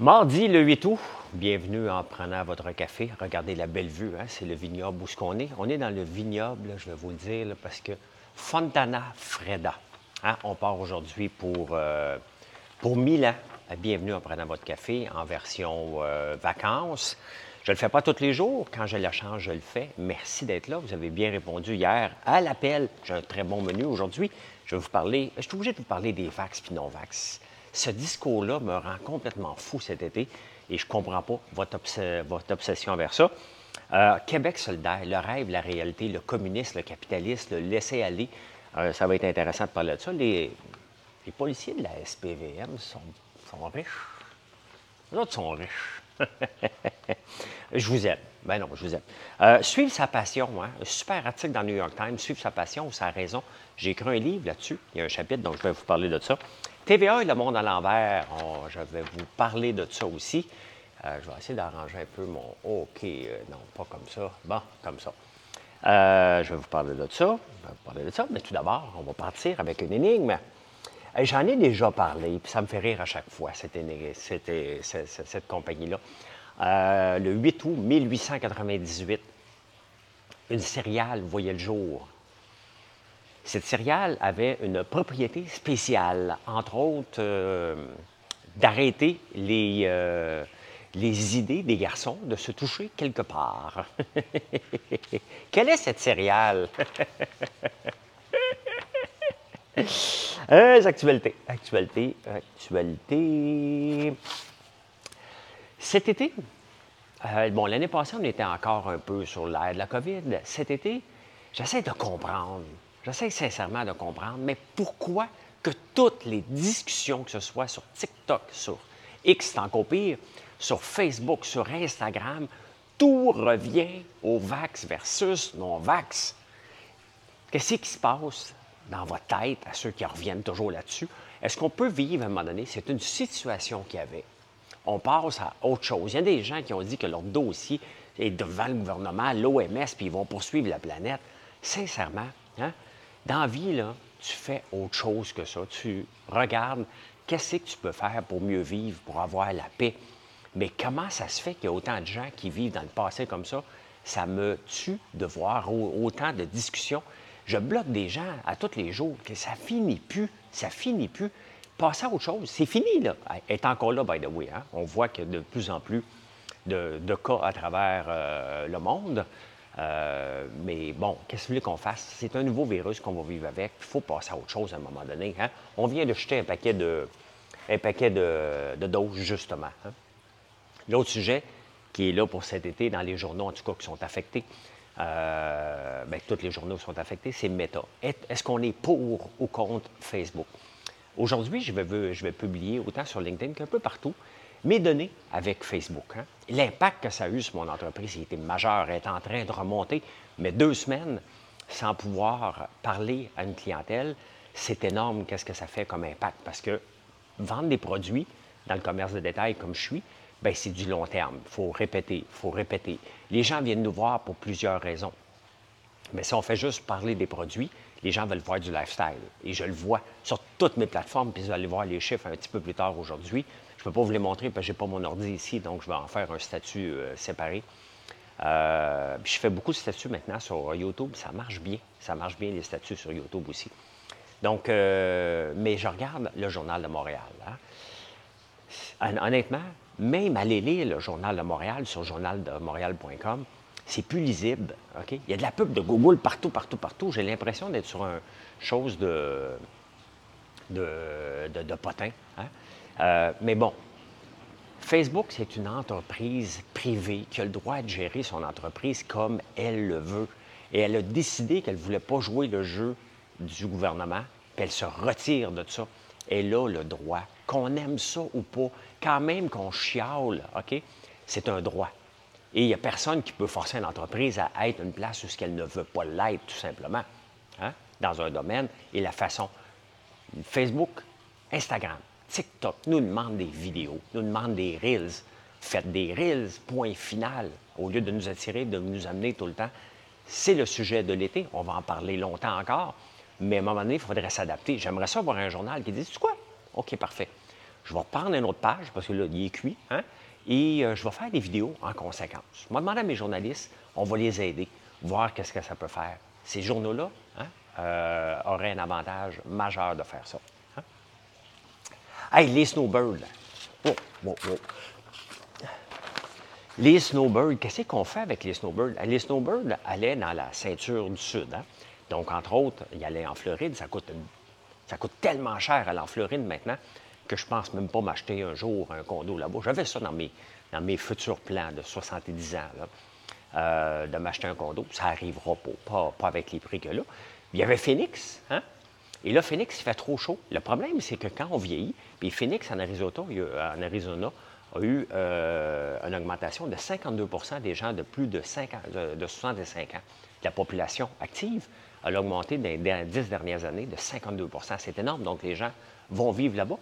Mardi le 8 août, bienvenue en prenant votre café. Regardez la belle vue, hein, c'est le vignoble où ce qu'on est. On est dans le vignoble, je vais vous le dire, parce que Fontana Freda. Hein, on part aujourd'hui pour, euh, Milan. Bienvenue en prenant votre café en version euh, vacances. Je ne le fais pas tous les jours. Quand j'ai la chance, je le fais. Merci d'être là. Vous avez bien répondu hier à l'appel. J'ai un très bon menu aujourd'hui. Je vais vous parler, je suis obligé de vous parler des vax puis non-vax. Ce discours-là me rend complètement fou cet été et je ne comprends pas votre, obsession vers ça. Euh, Québec solidaire, le rêve, la réalité, le communisme, le capitaliste, le laisser-aller, euh, ça va être intéressant de parler de ça. Les, policiers de la SPVM sont, riches. Les autres sont riches. je vous aime. Ben non, je vous aime. Euh, sa passion, hein? un super article dans le New York Times, suivre sa passion ou sa raison. J'ai écrit un livre là-dessus. Il y a un chapitre, donc je vais vous parler de ça. TVA et le monde à l'envers, je vais vous parler de ça aussi. Euh, je vais essayer d'arranger un peu mon OK. Euh, non, pas comme ça. Bon, comme ça. Euh, je vais vous parler de ça. Je vais vous parler de ça. Mais tout d'abord, on va partir avec une énigme. J'en ai déjà parlé, puis ça me fait rire à chaque fois, cette, cette, cette compagnie-là. le 8 août 1898, une céréale voyait le jour cette céréale avait une propriété spéciale, entre autres euh, d'arrêter les, euh, les idées des garçons de se toucher quelque part. Quelle est cette céréale? euh, actualité, actualité, actualité. Cet été, bon, l'année passée, on était encore un peu sur l'air de la COVID. Cet été, j'essaie de comprendre J'essaie sincèrement de comprendre, mais pourquoi que toutes les discussions, que ce soit sur TikTok, sur X, c'est encore pire, sur Facebook, sur Instagram, tout revient au vax versus non-vax. Qu'est-ce qui se passe dans votre tête à ceux qui reviennent toujours là-dessus? Est-ce qu'on peut vivre à un moment donné? C'est une situation qu'il y avait. On passe à autre chose. Il y a des gens qui ont dit que leur dossier est devant le gouvernement, l'OMS, puis ils vont poursuivre la planète. Sincèrement, hein? Dans la vie, tu fais autre chose que ça. Tu regardes qu'est-ce que tu peux faire pour mieux vivre, pour avoir la paix. Mais comment ça se fait qu'il y a autant de gens qui vivent dans le passé comme ça? Ça me tue de voir autant de discussions. Je bloque des gens à tous les jours, que ça finit plus, ça finit plus. Passer à autre chose, c'est fini, là. est encore là, by the way. Hein? On voit qu'il y a de plus en plus de, cas à travers euh, le monde. Euh, mais bon, qu'est-ce que vous voulez qu'on fasse? C'est un nouveau virus qu'on va vivre avec. Il faut passer à autre chose à un moment donné. Hein? On vient de jeter un paquet de, un paquet de, doses, justement. Hein? L'autre sujet qui est là pour cet été, dans les journaux, en tout cas, qui sont affectés, euh, bien, tous les journaux sont affectés, c'est Meta. Est-ce qu'on est pour ou contre Facebook? Aujourd'hui, je vais, je vais publier autant sur LinkedIn qu'un peu partout mes données avec Facebook. Hein. L'impact que ça a eu sur mon entreprise, il était majeur, est en train de remonter, mais deux semaines sans pouvoir parler à une clientèle, c'est énorme qu'est-ce que ça fait comme impact parce que vendre des produits dans le commerce de détail comme je suis, ben c'est du long terme. Il faut répéter, il faut répéter. Les gens viennent nous voir pour plusieurs raisons. Mais si on fait juste parler des produits, les gens veulent voir du lifestyle. Et je le vois sur toutes mes plateformes, puis vous allez voir les chiffres un petit peu plus tard aujourd'hui. Je ne peux pas vous les montrer parce que je n'ai pas mon ordi ici, donc je vais en faire un statut euh, séparé. Euh, je fais beaucoup de statuts maintenant sur YouTube. Ça marche bien. Ça marche bien les statuts sur YouTube aussi. Donc, euh, mais je regarde le Journal de Montréal. Hein. Honnêtement, même aller lire le Journal de Montréal sur journaldemontréal.com, c'est plus lisible. OK? Il y a de la pub de Google partout, partout, partout. J'ai l'impression d'être sur une chose de, de, de, potin. Hein? Euh, mais bon, Facebook, c'est une entreprise privée qui a le droit de gérer son entreprise comme elle le veut. Et elle a décidé qu'elle ne voulait pas jouer le jeu du gouvernement, puis elle se retire de ça. Elle a le droit, qu'on aime ça ou pas, quand même qu'on chiale, OK? C'est un droit. Et il n'y a personne qui peut forcer une entreprise à être une place où ce qu'elle ne veut pas l'être, tout simplement, hein? dans un domaine. Et la façon. Facebook, Instagram, TikTok nous demande des vidéos, nous demande des reels. Faites des reels, point final, au lieu de nous attirer, de nous amener tout le temps. C'est le sujet de l'été, on va en parler longtemps encore, mais à un moment donné, il faudrait s'adapter. J'aimerais ça avoir un journal qui dise, tu quoi? OK, parfait. je vais reprendre une autre page parce que là, il est cuit, hein, et euh, je vais faire des vidéos en conséquence. Je vais demander à mes journalistes, on va les aider, voir qu'est-ce que ça peut faire. Ces journaux-là hein, euh, auraient un avantage majeur de faire ça. Hey, les snowbirds. Oh, oh, oh. Les snowbirds, qu'est-ce qu'on fait avec les snowbirds? Les snowbirds allaient dans la ceinture du Sud. Hein. Donc, entre autres, ils allaient en Floride. Ça coûte, tellement cher aller en Floride maintenant que je pense même pas m'acheter un jour un condo là-bas. J'avais ça dans mes, futurs plans de 70 ans, euh, de m'acheter un condo. Ça n'arrivera pas, pas, avec les prix que là. Il y avait Phoenix, hein? Et là, Phoenix, il fait trop chaud. Le problème, c'est que quand on vieillit, puis Phoenix en Arizona, a eu euh, une augmentation de 52% des gens de plus de, 65 ans. La population active a augmenté dans les dix dernières années de 52% C'est énorme. Donc, les gens vont vivre là-bas.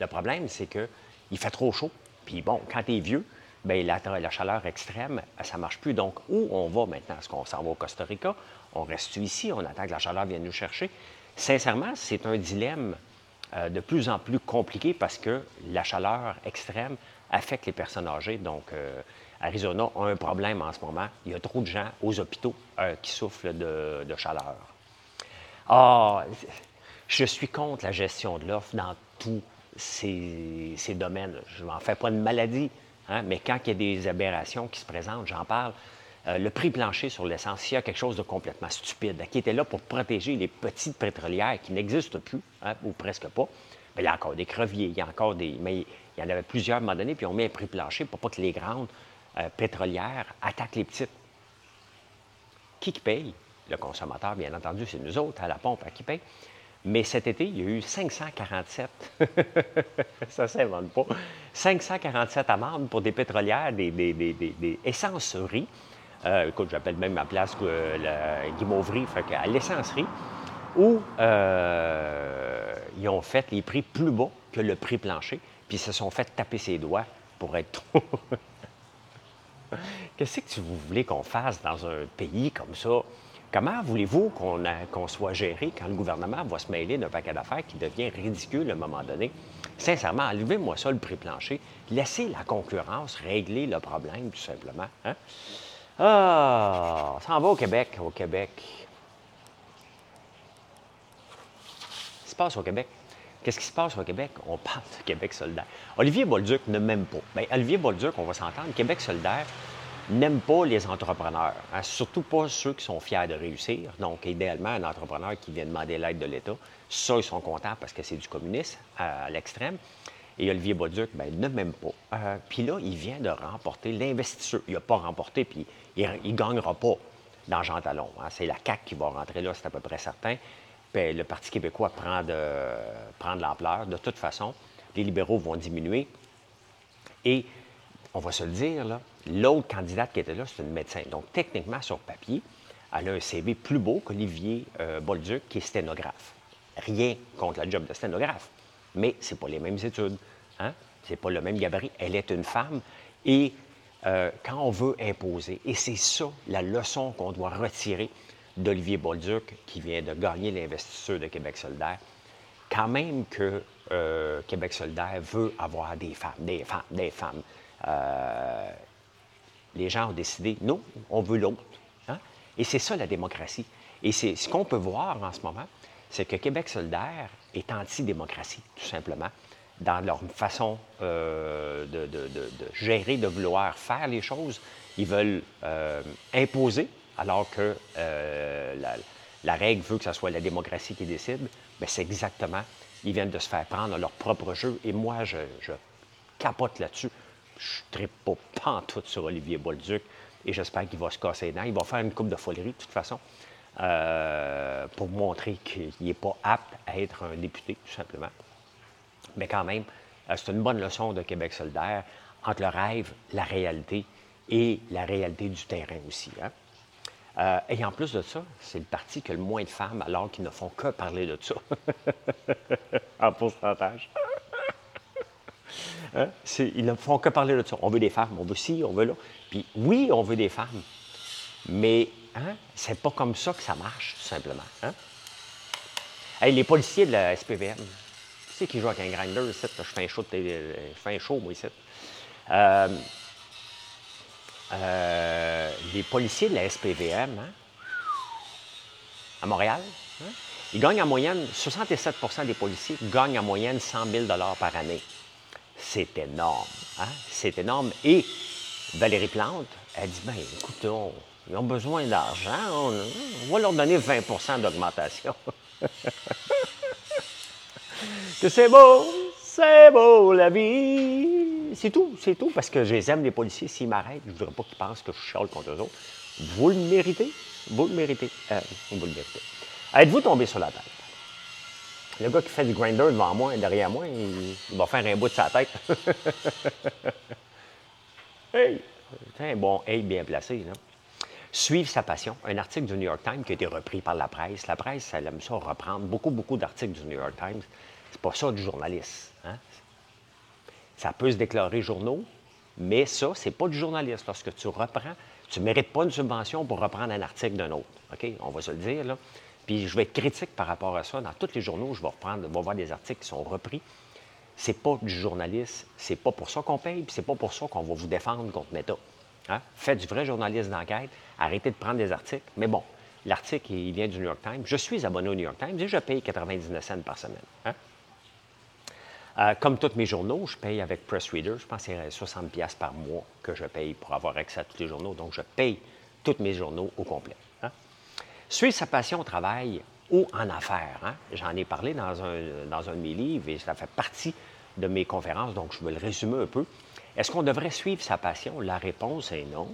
Le problème, c'est qu'il fait trop chaud. Puis bon, quand tu es vieux, bien, la, la, chaleur extrême, ça ne marche plus. Donc, où on va maintenant? Est-ce qu'on s'en va au Costa Rica? On reste ici? On attend que la chaleur vienne nous chercher? Sincèrement, c'est un dilemme euh, de plus en plus compliqué parce que la chaleur extrême affecte les personnes âgées. Donc, euh, Arizona a un problème en ce moment. Il y a trop de gens aux hôpitaux euh, qui souffrent de, chaleur. Ah, je suis contre la gestion de l'offre dans tous ces, domaines. Je n'en fais pas de maladie, hein, mais quand il y a des aberrations qui se présentent, j'en parle. Euh, le prix plancher sur l'essence, il y a quelque chose de complètement stupide, qui était là pour protéger les petites pétrolières qui n'existent plus, hein, ou presque pas. Il y a encore des creviers, il y a encore des. Mais il y en avait plusieurs à un moment donné, puis on met un prix plancher pour pas que les grandes euh, pétrolières attaquent les petites. Qui, qui paye? Le consommateur, bien entendu, c'est nous autres, à la pompe, à qui paye? Mais cet été, il y a eu 547, ça ne s'invente pas, 547 amendes pour des pétrolières, des, des, des, des essenceries euh, écoute, j'appelle même ma place que la fait à l'essencerie, où euh, ils ont fait les prix plus bas que le prix plancher, puis ils se sont fait taper ses doigts pour être trop. Qu'est-ce que vous voulez qu'on fasse dans un pays comme ça? Comment voulez-vous qu'on soit géré quand le gouvernement va se mêler d'un paquet d'affaires qui devient ridicule à un moment donné? Sincèrement, enlevez-moi ça le prix plancher. Laissez la concurrence régler le problème, tout simplement. Hein? Ah, ça en va au Québec, au Québec. Qu'est-ce qui se passe au Québec? Qu'est-ce qui se passe au Québec? On parle de Québec solidaire. Olivier Bolduc ne m'aime pas. Bien, Olivier Bolduc, on va s'entendre, Québec solidaire n'aime pas les entrepreneurs, hein, surtout pas ceux qui sont fiers de réussir. Donc, idéalement, un entrepreneur qui vient demander l'aide de l'État, ça, ils sont contents parce que c'est du communisme à l'extrême. Et Olivier Bauduc, ben, ne m'aime pas. Euh, puis là, il vient de remporter l'investiture. Il n'a pas remporté, puis il ne gagnera pas dans Jean Talon. Hein. C'est la CAQ qui va rentrer là, c'est à peu près certain. Puis le Parti québécois prend de, de l'ampleur. De toute façon, les libéraux vont diminuer. Et on va se le dire, l'autre candidate qui était là, c'est une médecin. Donc, techniquement, sur papier, elle a un CV plus beau qu'Olivier euh, Bolduc, qui est sténographe. Rien contre la job de sténographe mais ce n'est pas les mêmes études. Hein? Ce n'est pas le même gabarit. Elle est une femme. Euh, quand on veut imposer, et c'est ça la leçon qu'on doit retirer d'Olivier Bolduc, qui vient de gagner l'investiture de Québec solidaire, quand même que euh, Québec solidaire veut avoir des femmes, des femmes, des femmes. Euh, les gens ont décidé, non, on veut l'autre. Hein? Et c'est ça la démocratie. Et c'est ce qu'on peut voir en ce moment, c'est que Québec solidaire est anti-démocratie, tout simplement, dans leur façon euh, de, gérer, de vouloir faire les choses. Ils veulent euh, imposer, alors que euh, la, règle veut que ce soit la démocratie qui décide. Mais c'est exactement, ils viennent de se faire prendre leur propre jeu. Et moi, je, capote là-dessus. Je ne pas pantoute sur Olivier Bolduc et j'espère qu'il va se casser les dents. Il va faire une coupe de folerie, de toute façon. Pour montrer qu'il n'est pas apte à être un député, tout simplement. Mais quand même, euh, c'est une bonne leçon de Québec solidaire entre le rêve, la réalité et la réalité du terrain aussi. Hein. Euh, et en plus de ça, c'est le parti qui a le moins de femmes alors qu'ils ne font que parler de ça. en pourcentage. hein? Ils ne font que parler de ça. On veut des femmes, on veut ci, on veut là. Puis oui, on veut des femmes. Mais Hein? C'est pas comme ça que ça marche, tout simplement. Hein? les policiers de la SPVM, sais qui joue avec un grinder ici? Je fais un show, télé- je fais un show moi, ici. Euh, euh, les policiers de la SPVM, hein, à Montréal, hein, ils gagnent en moyenne, 67% des policiers gagnent en moyenne 100 000 par année. C'est énorme. Hein? C'est énorme. Et Valérie Plante, elle dit, ben écoute, on- ils ont besoin d'argent, on va leur donner 20% d'augmentation. que c'est beau, c'est beau la vie. C'est tout, c'est tout, parce que je les aime, les policiers. S'ils m'arrêtent, je ne voudrais pas qu'ils pensent que je chiale contre eux autres. Vous le méritez, vous le méritez, Euh, vous le méritez. Êtes-vous tombé sur la tête? Le gars qui fait du grinder devant moi, derrière moi, il, va faire un bout de sa tête. hey! C'est bon hey bien placé, là. Suivre sa passion. Un article du New York Times qui a été repris par la presse. La presse, elle aime ça reprendre beaucoup, beaucoup d'articles du New York Times. C'est pas ça du journaliste. hein. Ça peut se déclarer journaux, mais ça, c'est pas du journaliste. Lorsque tu reprends, tu ne mérites pas une subvention pour reprendre un article d'un autre. OK? On va se le dire, là. Puis je vais être critique par rapport à ça. Dans tous les journaux, je vais reprendre, je vais voir des articles qui sont repris. C'est pas du journaliste, c'est pas pour ça qu'on paye, puis c'est pas pour ça qu'on va vous défendre contre Meta. Hein? Faites du vrai journaliste d'enquête, arrêtez de prendre des articles. Mais bon, l'article, il vient du New York Times. Je suis abonné au New York Times et je paye 99 cents par semaine. hein? Euh, comme tous mes journaux, je paye avec Press Reader. Je pense que c'est 60 pièces par mois que je paye pour avoir accès à tous les journaux. Donc, je paye tous mes journaux au complet. hein. Suivre sa passion au travail ou en affaires. hein. J'en ai parlé dans un, dans de mes livres et ça fait partie de mes conférences, donc je vais le résumer un peu. Est-ce qu'on devrait suivre sa passion? La réponse est non.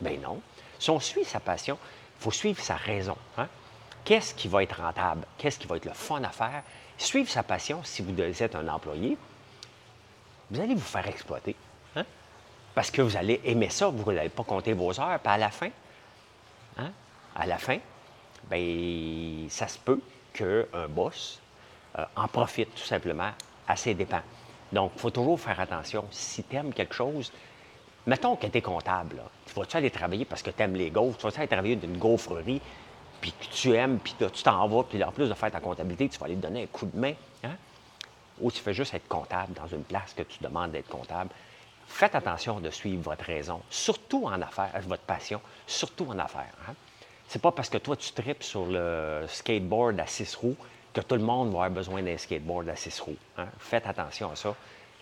Ben non. Si on suit sa passion, il faut suivre sa raison. hein. Qu'est-ce qui va être rentable? Qu'est-ce qui va être le fun à faire? Suivre sa passion, si vous êtes un employé, vous allez vous faire exploiter. hein? Parce que vous allez aimer ça, vous n'allez pas compter vos heures, puis à la fin, hein, à la fin, ben, ça se peut qu'un boss euh, en profite tout simplement à ses dépens. Donc, il faut toujours faire attention. Si tu aimes quelque chose, mettons que tu es comptable, tu vas-tu aller travailler parce que tu aimes les gaufres, tu vas-tu aller travailler d'une gaufrerie, puis que tu aimes, puis tu t'en vas, puis en plus de faire ta comptabilité, tu vas aller te donner un coup de main. hein? Ou tu fais juste être comptable dans une place que tu demandes d'être comptable. Faites attention de suivre votre raison, surtout en affaires, votre passion, surtout en affaires. Hein? C'est pas parce que toi, tu tripes sur le skateboard à six roues que tout le monde va avoir besoin d'un skateboard à six roues. hein? Faites attention à ça.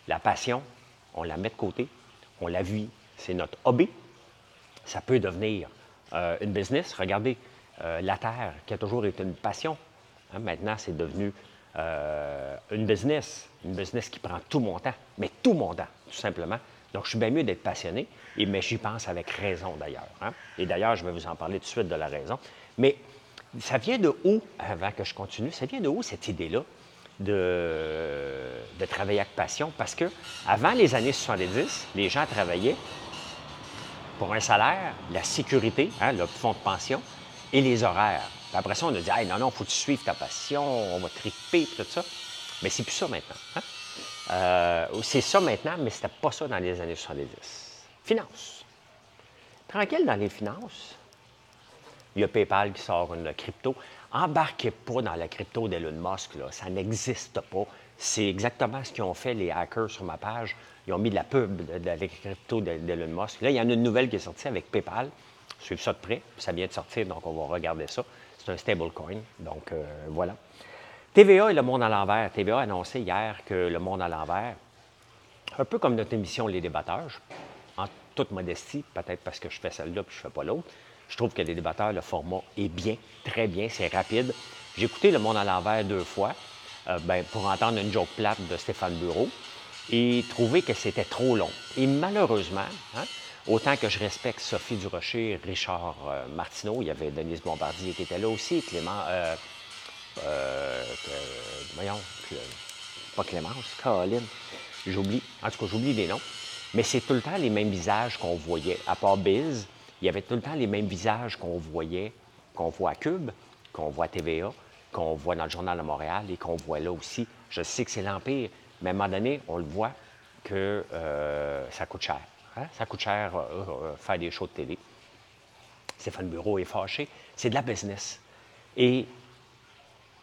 La passion, on la met de côté, on la vit, c'est notre hobby. Ça peut devenir euh, une business. Regardez, euh, la terre, qui a toujours été une passion, hein, maintenant, c'est devenu euh, une business. Une business qui prend tout mon temps, mais tout mon temps, tout simplement. Donc, je suis bien mieux d'être passionné, et, mais j'y pense avec raison d'ailleurs. hein. Et d'ailleurs, je vais vous en parler tout de suite de la raison. Mais ça vient de où, avant que je continue, ça vient de où cette idée-là de, travailler avec passion? Parce que avant les années 70, les gens travaillaient pour un salaire, la sécurité, hein, le fonds de pension, et les horaires. Après ça, on a dit, hey, non, non, faut que tu suives ta passion, on va triper, tout ça. Mais c'est plus ça maintenant. hein? Euh, c'est ça maintenant, mais c'était pas ça dans les années 70. Finances. Tranquille dans les finances. Il y a PayPal qui sort une crypto. Embarquez pas dans la crypto d'Elon Musk, là. ça n'existe pas. C'est exactement ce qu'ils ont fait les hackers sur ma page. Ils ont mis de la pub de la crypto d'Elon Musk. Là, il y en a une nouvelle qui est sortie avec PayPal. Suivez ça de près. Ça vient de sortir, donc on va regarder ça. C'est un stablecoin. Donc, euh, voilà. TVA et le monde à l'envers. TVA a annoncé hier que le monde à l'envers, un peu comme notre émission Les débatteurs, je- en toute modestie, peut-être parce que je fais celle-là puis je ne fais pas l'autre, je trouve que les débatteurs, le format est bien, très bien, c'est rapide. J'ai écouté Le Monde à l'envers deux fois euh, ben, pour entendre une joke plate de Stéphane Bureau et trouver que c'était trop long. Et malheureusement, hein, autant que je respecte Sophie Durocher, Richard euh, Martineau, il y avait Denise Bombardier qui était là aussi, Clément, euh, euh, voyons, pas Clémence, Caroline, j'oublie, en tout cas, j'oublie les noms. Mais c'est tout le temps les mêmes visages qu'on voyait. À part Biz, il y avait tout le temps les mêmes visages qu'on voyait, qu'on voit à Cube, qu'on voit à TVA, qu'on voit dans le Journal de Montréal et qu'on voit là aussi. Je sais que c'est l'Empire, mais à un moment donné, on le voit que ça coûte cher. Hein? Ça coûte cher euh, euh, faire des shows de télé. Stéphane Bureau est fâché. C'est de la business. Et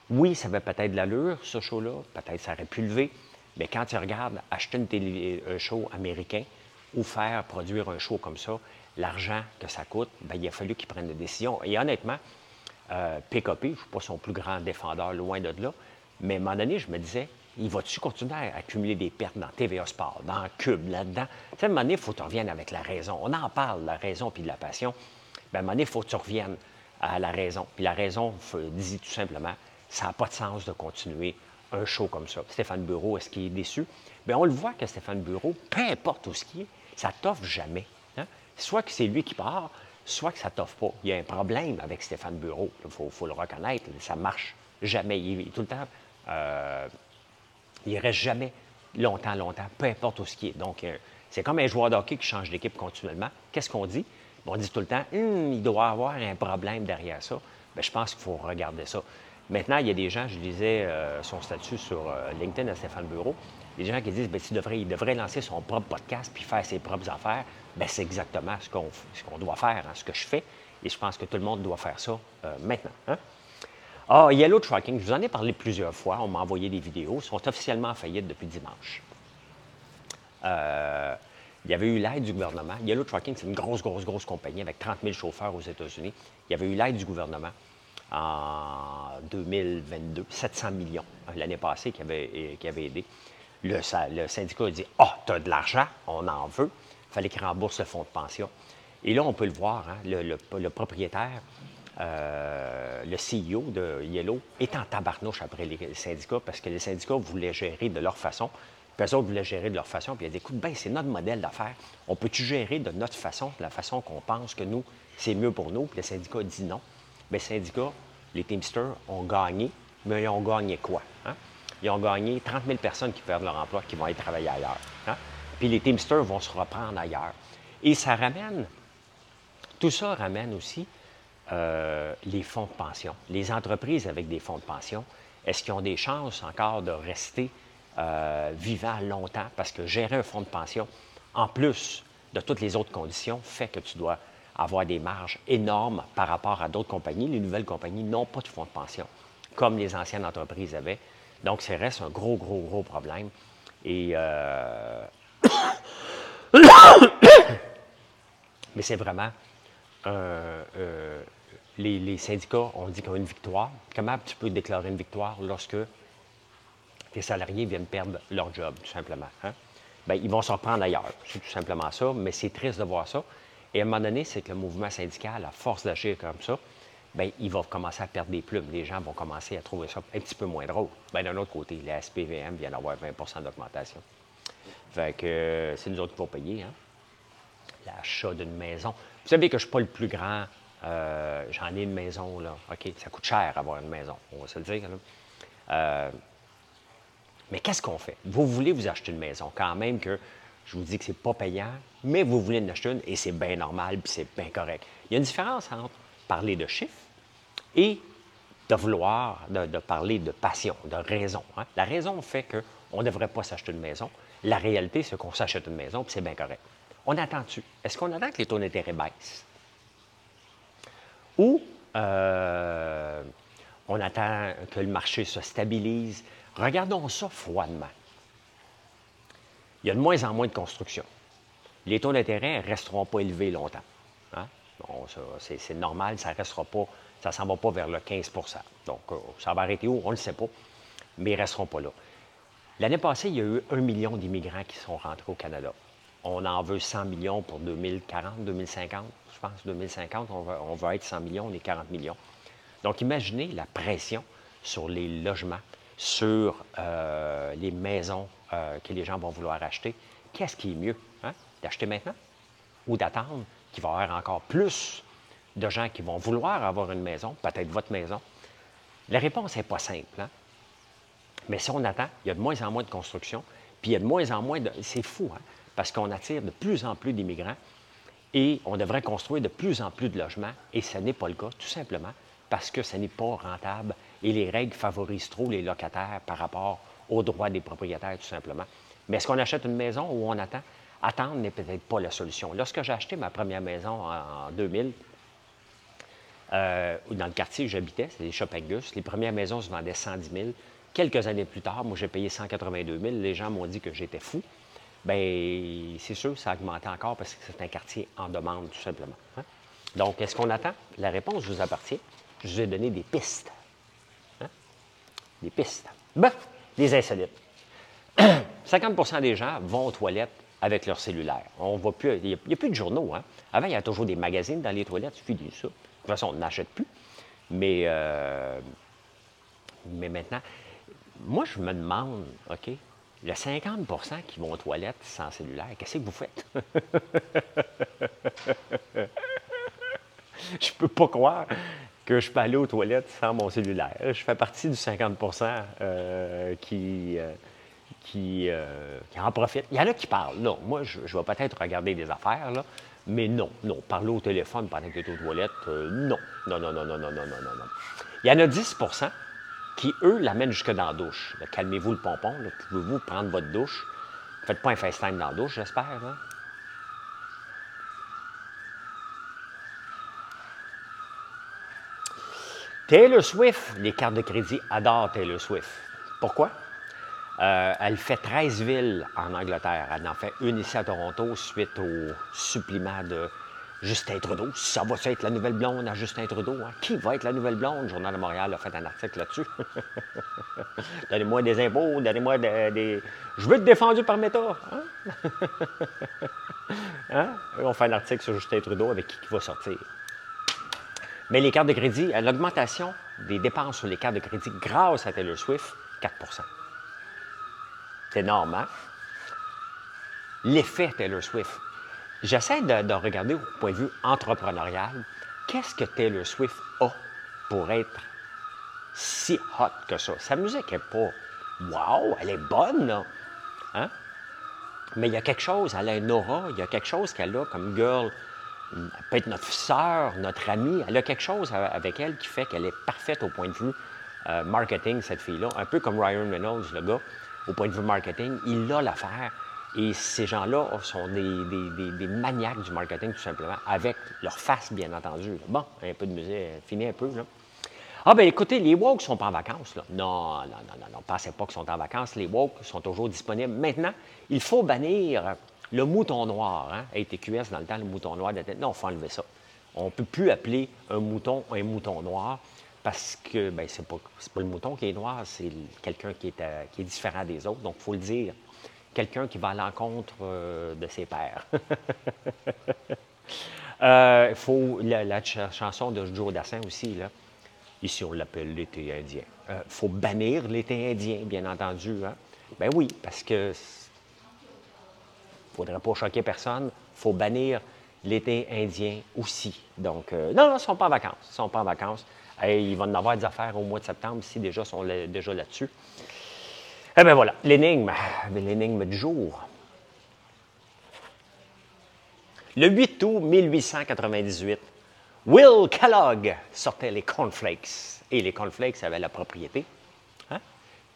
Oui, ça avait peut-être de l'allure, ce show-là. Peut-être ça aurait pu lever. Mais quand tu regardes acheter un show américain ou faire produire un show comme ça, l'argent que ça coûte, bien, il a fallu qu'ils prennent des décisions. Et honnêtement, euh, PKP, je ne suis pas son plus grand défendeur, loin de là, mais à un moment donné, je me disais, il va-tu continuer à accumuler des pertes dans TVA Sport, dans Cube, là-dedans? À un moment donné, il faut que tu reviennes avec la raison. On en parle, la raison puis de la passion. Bien, à un moment donné, il faut que tu reviennes à la raison. Puis la raison dit tout simplement, ça n'a pas de sens de continuer un show comme ça. Stéphane Bureau, est-ce qu'il est déçu? Bien, on le voit que Stéphane Bureau, peu importe où ce qui est, ça t'offre jamais. Hein? Soit que c'est lui qui part, soit que ça t'offre pas. Il y a un problème avec Stéphane Bureau. Il faut, le reconnaître. Ça marche jamais. Il est tout le temps. Euh, il reste jamais longtemps, longtemps, peu importe où ce qui est. Donc, euh, c'est comme un joueur de hockey qui change d'équipe continuellement. Qu'est-ce qu'on dit? On dit tout le temps, hum, il doit avoir un problème derrière ça. Bien, je pense qu'il faut regarder ça. Maintenant, il y a des gens, je disais euh, son statut sur euh, LinkedIn à Stéphane Bureau, des gens qui disent bien, il, devrait, devrait lancer son propre podcast puis faire ses propres affaires. Bien, c'est exactement ce qu'on, doit faire, hein, ce que je fais. Et je pense que tout le monde doit faire ça euh, maintenant. Hein? Ah, Yellow Trucking, je vous en ai parlé plusieurs fois. On m'a envoyé des vidéos. Ils sont officiellement en faillite depuis dimanche. il y avait eu l'aide du gouvernement. Yellow Trucking, c'est une grosse, grosse, grosse compagnie avec 30 000 chauffeurs aux États-Unis. Il y avait eu l'aide du gouvernement en 2022, 700 millions hein, l'année passée qui avait, avait aidé. Le, syndicat a dit Ah, oh, tu as de l'argent, on en veut. Il fallait qu'il rembourse le fonds de pension. Et là, on peut le voir, hein, le, propriétaire, euh, le CEO de Yellow, est en tabarnouche après les syndicats parce que les syndicats voulaient gérer de leur façon. Puis eux autres voulaient gérer de leur façon. Puis il a Écoute, ben, c'est notre modèle d'affaires. On peut-tu gérer de notre façon, de la façon qu'on pense que nous, c'est mieux pour nous? Puis le syndicat dit non. Bien, syndicats, les Teamsters ont gagné, mais ils ont gagné quoi? Hein? Ils ont gagné 30 000 personnes qui perdent leur emploi, qui vont aller travailler ailleurs. Hein? Puis les Teamsters vont se reprendre ailleurs. Et ça ramène, tout ça ramène aussi euh, les fonds de pension. Les entreprises avec des fonds de pension, est-ce qu'ils ont des chances encore de rester euh, vivants longtemps? Parce que gérer un fonds de pension, en plus de toutes les autres conditions, fait que tu dois avoir des marges énormes par rapport à d'autres compagnies. Les nouvelles compagnies n'ont pas de fonds de pension, comme les anciennes entreprises avaient. Donc, ça reste un gros, gros, gros problème. Et. Euh, mais c'est vraiment. Euh, euh, les, syndicats ont dit qu'ils ont une victoire. Comment tu peux déclarer une victoire lorsque tes salariés viennent perdre leur job, tout simplement? Hein? Bien, ils vont s'en reprendre ailleurs. C'est tout simplement ça, mais c'est triste de voir ça. Et à un moment donné, c'est que le mouvement syndical, à force d'agir comme ça, bien, il va commencer à perdre des plumes. Les gens vont commencer à trouver ça un petit peu moins drôle. Bien, d'un autre côté, les SPVM viennent d'avoir 20% d'augmentation. Fait que euh, c'est nous autres qui vont payer, hein? L'achat d'une maison. Vous savez que je ne suis pas le plus grand. Euh, j'en ai une maison, là. OK, ça coûte cher avoir une maison, on va se le dire. Euh, mais qu'est-ce qu'on fait? Vous voulez vous acheter une maison, quand même que je vous dis que ce n'est pas payant, mais vous voulez en acheter une et c'est bien normal puis c'est bien correct. Il y a une différence entre parler de chiffres et de vouloir, de, parler de passion, de raison. Hein. La raison fait qu'on ne devrait pas s'acheter une maison. La réalité, c'est qu'on s'achète une maison puis c'est bien correct. On attend-tu? Est-ce qu'on attend que les taux d'intérêt baissent? Ou euh, on attend que le marché se stabilise? Regardons ça froidement il y a de moins en moins de construction. Les taux d'intérêt ne resteront pas élevés longtemps. Hein? C'est normal, ça ne restera pas, ça s'en va pas vers le 15% Donc, euh, ça va arrêter où? On ne le sait pas, mais ils ne resteront pas là. L'année passée, il y a eu un million d'immigrants qui sont rentrés au Canada. On en veut 100 millions pour 2040, 2050, pense. 2050, on va, on va être 100 millions, on est 40 millions. Donc, imaginez la pression sur les logements, sur euh, les maisons euh, que les gens vont vouloir acheter, qu'est-ce qui est mieux? Hein? D'acheter maintenant ou d'attendre qu'il va y avoir encore plus de gens qui vont vouloir avoir une maison, peut-être votre maison? La réponse n'est pas simple. Hein? Mais si on attend, il y a de moins en moins de construction, puis il y a de moins en moins de... C'est fou, hein? parce qu'on attire de plus en plus d'immigrants et on devrait construire de plus en plus de logements, et ce n'est pas le cas, tout simplement parce que ce n'est pas rentable et les règles favorisent trop les locataires par rapport aux droits des propriétaires, tout simplement. Mais est-ce qu'on achète une maison ou on attend? Attendre n'est peut-être pas la solution. Lorsque j'ai acheté ma première maison en 2000, euh, dans le quartier où j'habitais, c'était Angus. Les premières maisons se vendaient 110 000. Quelques années plus tard, moi, j'ai payé 182 000. Les gens m'ont dit que j'étais fou. Bien, c'est sûr, ça a augmenté encore parce que c'est un quartier en demande, tout simplement. hein. Donc, est-ce qu'on attend? La réponse vous appartient. Je vous ai donné des pistes. Hein? Des pistes. Ben, des insolites. 50% des gens vont aux toilettes avec leur cellulaire. On voit plus, il n'y a, plus de journaux. Hein? Avant, il y a toujours des magazines dans les toilettes, il suffit de ça. De toute façon, on n'achète plus. Mais, euh, mais maintenant, moi, je me demande, OK, il y a 50 qui vont aux toilettes sans cellulaire. Qu'est-ce que vous faites? je peux pas croire que je peux aller aux toilettes sans mon cellulaire. Je fais partie du 50 euh, qui, euh, qui, euh, qui, en profite. Il y en a qui parlent. Non, moi, je, vais peut-être regarder des affaires, là, mais non, non. Parler au téléphone pendant que tu es aux toilettes, euh, non. Non, non, non, non, non, non, non, non. Il y en a 10 qui, eux, l'amènent jusque dans la douche. Calmez-vous le pompon. Pouvez-vous prendre votre douche? Faites pas un FaceTime dans la douche, j'espère. là. Taylor Swift, les cartes de crédit adorent Taylor Swift. Pourquoi? Euh, elle fait 13 villes en Angleterre. Elle en fait une ici à Toronto suite au supplément de Justin Trudeau. Ça va être la nouvelle blonde à Justin Trudeau? hein? Qui va être la nouvelle blonde? Le Journal de Montréal a fait un article là-dessus. donnez-moi des impôts, donnez-moi des, Je veux être défendu par Meta. Hein? Hein? On fait un article sur Justin Trudeau avec qui, qui va sortir. Mais les cartes de crédit, euh, l'augmentation des dépenses sur les cartes de crédit grâce à Taylor Swift, 4% C'est énorme, hein? L'effet Taylor Swift. J'essaie de, de regarder au point de vue entrepreneurial, qu'est-ce que Taylor Swift a pour être si hot que ça? Sa musique n'est pas wow, elle est bonne, là. Hein? Mais il y a quelque chose, elle a une aura, il y a quelque chose qu'elle a comme girl. Elle peut être notre sœur, notre amie. Elle a quelque chose avec elle qui fait qu'elle est parfaite au point de vue euh, marketing, cette fille-là. Un peu comme Ryan Reynolds, le gars, au point de vue marketing. Il a l'affaire. Et ces gens-là sont des, maniaques du marketing, tout simplement, avec leur face, bien entendu. Bon, un peu de musique, fini un peu, là. Ah, ben écoutez, les woke sont pas en vacances, là. Non, non, non, non, non, pensez pas qu'ils sont en vacances. Les woke sont toujours disponibles. Maintenant, il faut bannir le mouton noir, hein. ATQS, dans le temps, le mouton noir de tête. Non, il faut enlever ça. On ne peut plus appeler un mouton un mouton noir parce que, ben, pas, c'est pas le mouton qui est noir, c'est quelqu'un qui euh, qui est différent des autres. Donc, il faut le dire. Quelqu'un qui va à l'encontre euh, de ses pères. Euh, faut la, la ch- chanson de Joe Dassin aussi, là. Ici, on l'appelle l'été indien. Il faut bannir l'été indien, bien entendu. Hein? Ben oui, parce que ne faudrait pas choquer personne. Il faut bannir l'été indien aussi. Donc, euh, non, non, ils ne sont pas en vacances. Ils sont pas en vacances. Hey, ils vont en avoir des affaires au mois de septembre, si déjà sont déjà là-dessus. Eh bien voilà, l'énigme, l'énigme du jour. Le 8 août 1898, Will Kellogg sortait les cornflakes. Et les cornflakes avaient la propriété. hein?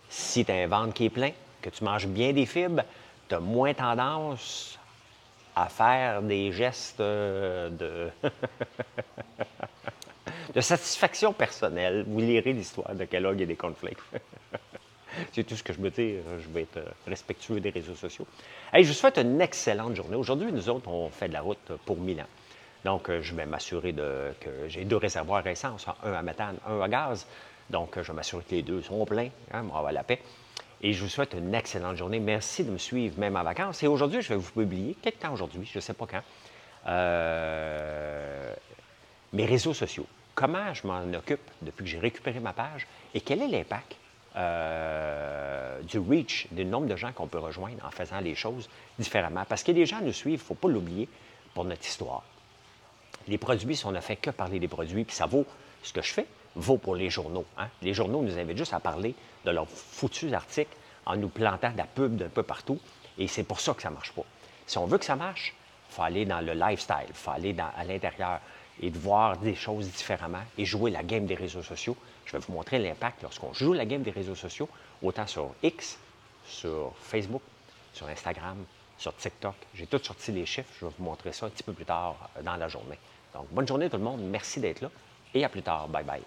Si tu as un ventre qui est plein, que tu manges bien des fibres, tu as moins tendance à faire des gestes euh, de, de satisfaction personnelle. Vous lirez l'histoire de Kellogg et des cornflakes. C'est tout ce que je me dis. Je vais être euh, respectueux des réseaux sociaux. Je vous souhaite une excellente journée. Aujourd'hui, nous autres, on fait de la route pour Milan. Donc, euh, je vais m'assurer que j'ai deux réservoirs essence, un à méthane, un à gaz. Donc, euh, je vais m'assurer que les deux sont pleins, hein, on va la paix. Et je vous souhaite une excellente journée. Merci de me suivre même en vacances. Et aujourd'hui, je vais vous publier, quelque temps aujourd'hui, je ne sais pas quand, euh, mes réseaux sociaux. Comment je m'en occupe depuis que j'ai récupéré ma page et quel est l'impact euh, du reach, du nombre de gens qu'on peut rejoindre en faisant les choses différemment. Parce que les gens nous suivent, il ne faut pas l'oublier, pour notre histoire. Les produits, si on n'a fait que parler des produits, puis ça vaut ce que je fais, vaut pour les journaux. hein. Les journaux nous invitent juste à parler de leurs foutus articles en nous plantant de la pub d'un peu partout. Et c'est pour ça que ça ne marche pas. Si on veut que ça marche, il faut aller dans le lifestyle, il faut aller à l'intérieur et de voir des choses différemment et jouer la game des réseaux sociaux. Je vais vous montrer l'impact lorsqu'on joue la game des réseaux sociaux, autant sur X, sur Facebook, sur Instagram, sur TikTok. J'ai tout sorti les chiffres. Je vais vous montrer ça un petit peu plus tard euh, dans la journée. Donc, bonne journée tout le monde. Merci d'être là. et à plus tard. Bye bye.